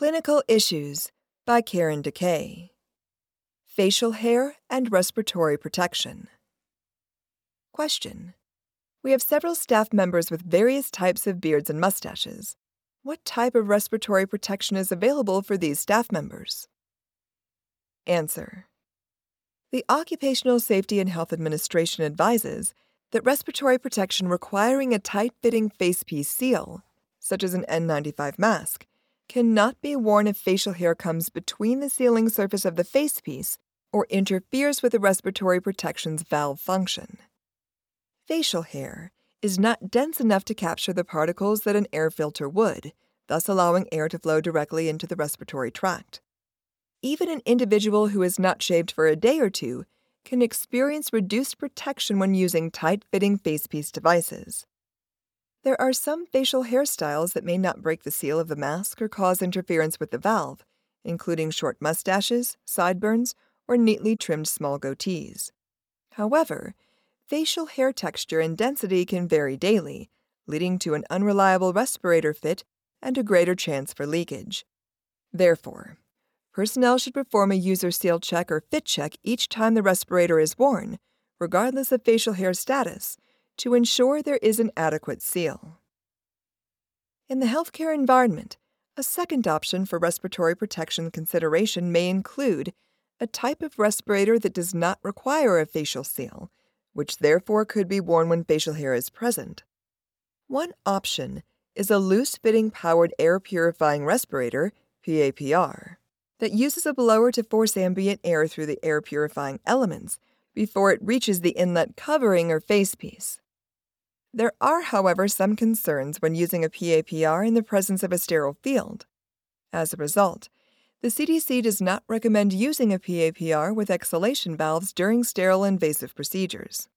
Clinical Issues by Karen deKay. Facial hair and respiratory protection. Question. We have several staff members with various types of beards and mustaches. What type of respiratory protection is available for these staff members? Answer. The Occupational Safety and Health Administration advises that respiratory protection requiring a tight fitting facepiece seal, such as an N95 mask, cannot be worn if facial hair comes between the sealing surface of the facepiece or interferes with the respiratory protection's valve function. Facial hair is not dense enough to capture the particles that an air filter would, thus allowing air to flow directly into the respiratory tract. Even an individual who is not shaved for a day or two can experience reduced protection when using tight fitting facepiece devices. There are some facial hairstyles that may not break the seal of the mask or cause interference with the valve, including short mustaches, sideburns, or neatly trimmed small goatees. However, facial hair texture and density can vary daily, leading to an unreliable respirator fit and a greater chance for leakage. Therefore, personnel should perform a user seal check or fit check each time the respirator is worn, regardless of facial hair status to ensure there is an adequate seal. In the healthcare environment, a second option for respiratory protection consideration may include a type of respirator that does not require a facial seal, which therefore could be worn when facial hair is present. One option is a loose fitting powered air purifying respirator, PAPR, that uses a blower to force ambient air through the air purifying elements before it reaches the inlet covering or facepiece. There are, however, some concerns when using a PAPR in the presence of a sterile field. As a result, the CDC does not recommend using a PAPR with exhalation valves during sterile invasive procedures.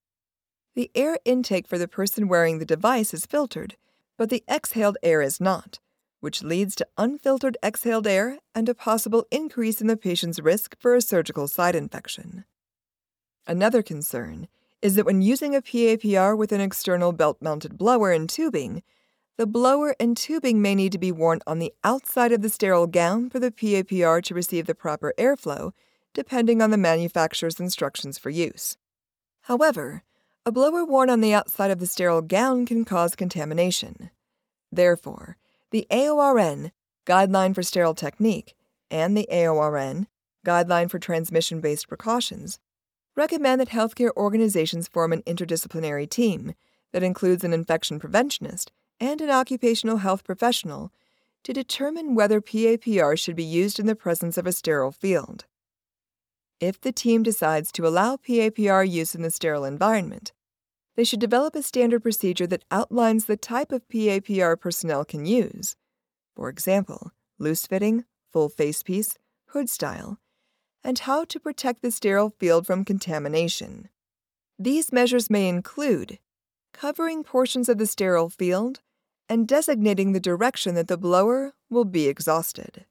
The air intake for the person wearing the device is filtered, but the exhaled air is not, which leads to unfiltered exhaled air and a possible increase in the patient's risk for a surgical site infection. Another concern is that when using a PAPR with an external belt mounted blower and tubing, the blower and tubing may need to be worn on the outside of the sterile gown for the PAPR to receive the proper airflow, depending on the manufacturer's instructions for use. However, a blower worn on the outside of the sterile gown can cause contamination. Therefore, the AORN, Guideline for Sterile Technique, and the AORN, Guideline for Transmission Based Precautions, recommend that healthcare organizations form an interdisciplinary team that includes an infection preventionist and an occupational health professional to determine whether PAPR should be used in the presence of a sterile field. If the team decides to allow PAPR use in the sterile environment, they should develop a standard procedure that outlines the type of PAPR personnel can use. For example, loose fitting, full face piece, hood style, and how to protect the sterile field from contamination. These measures may include covering portions of the sterile field and designating the direction that the blower will be exhausted.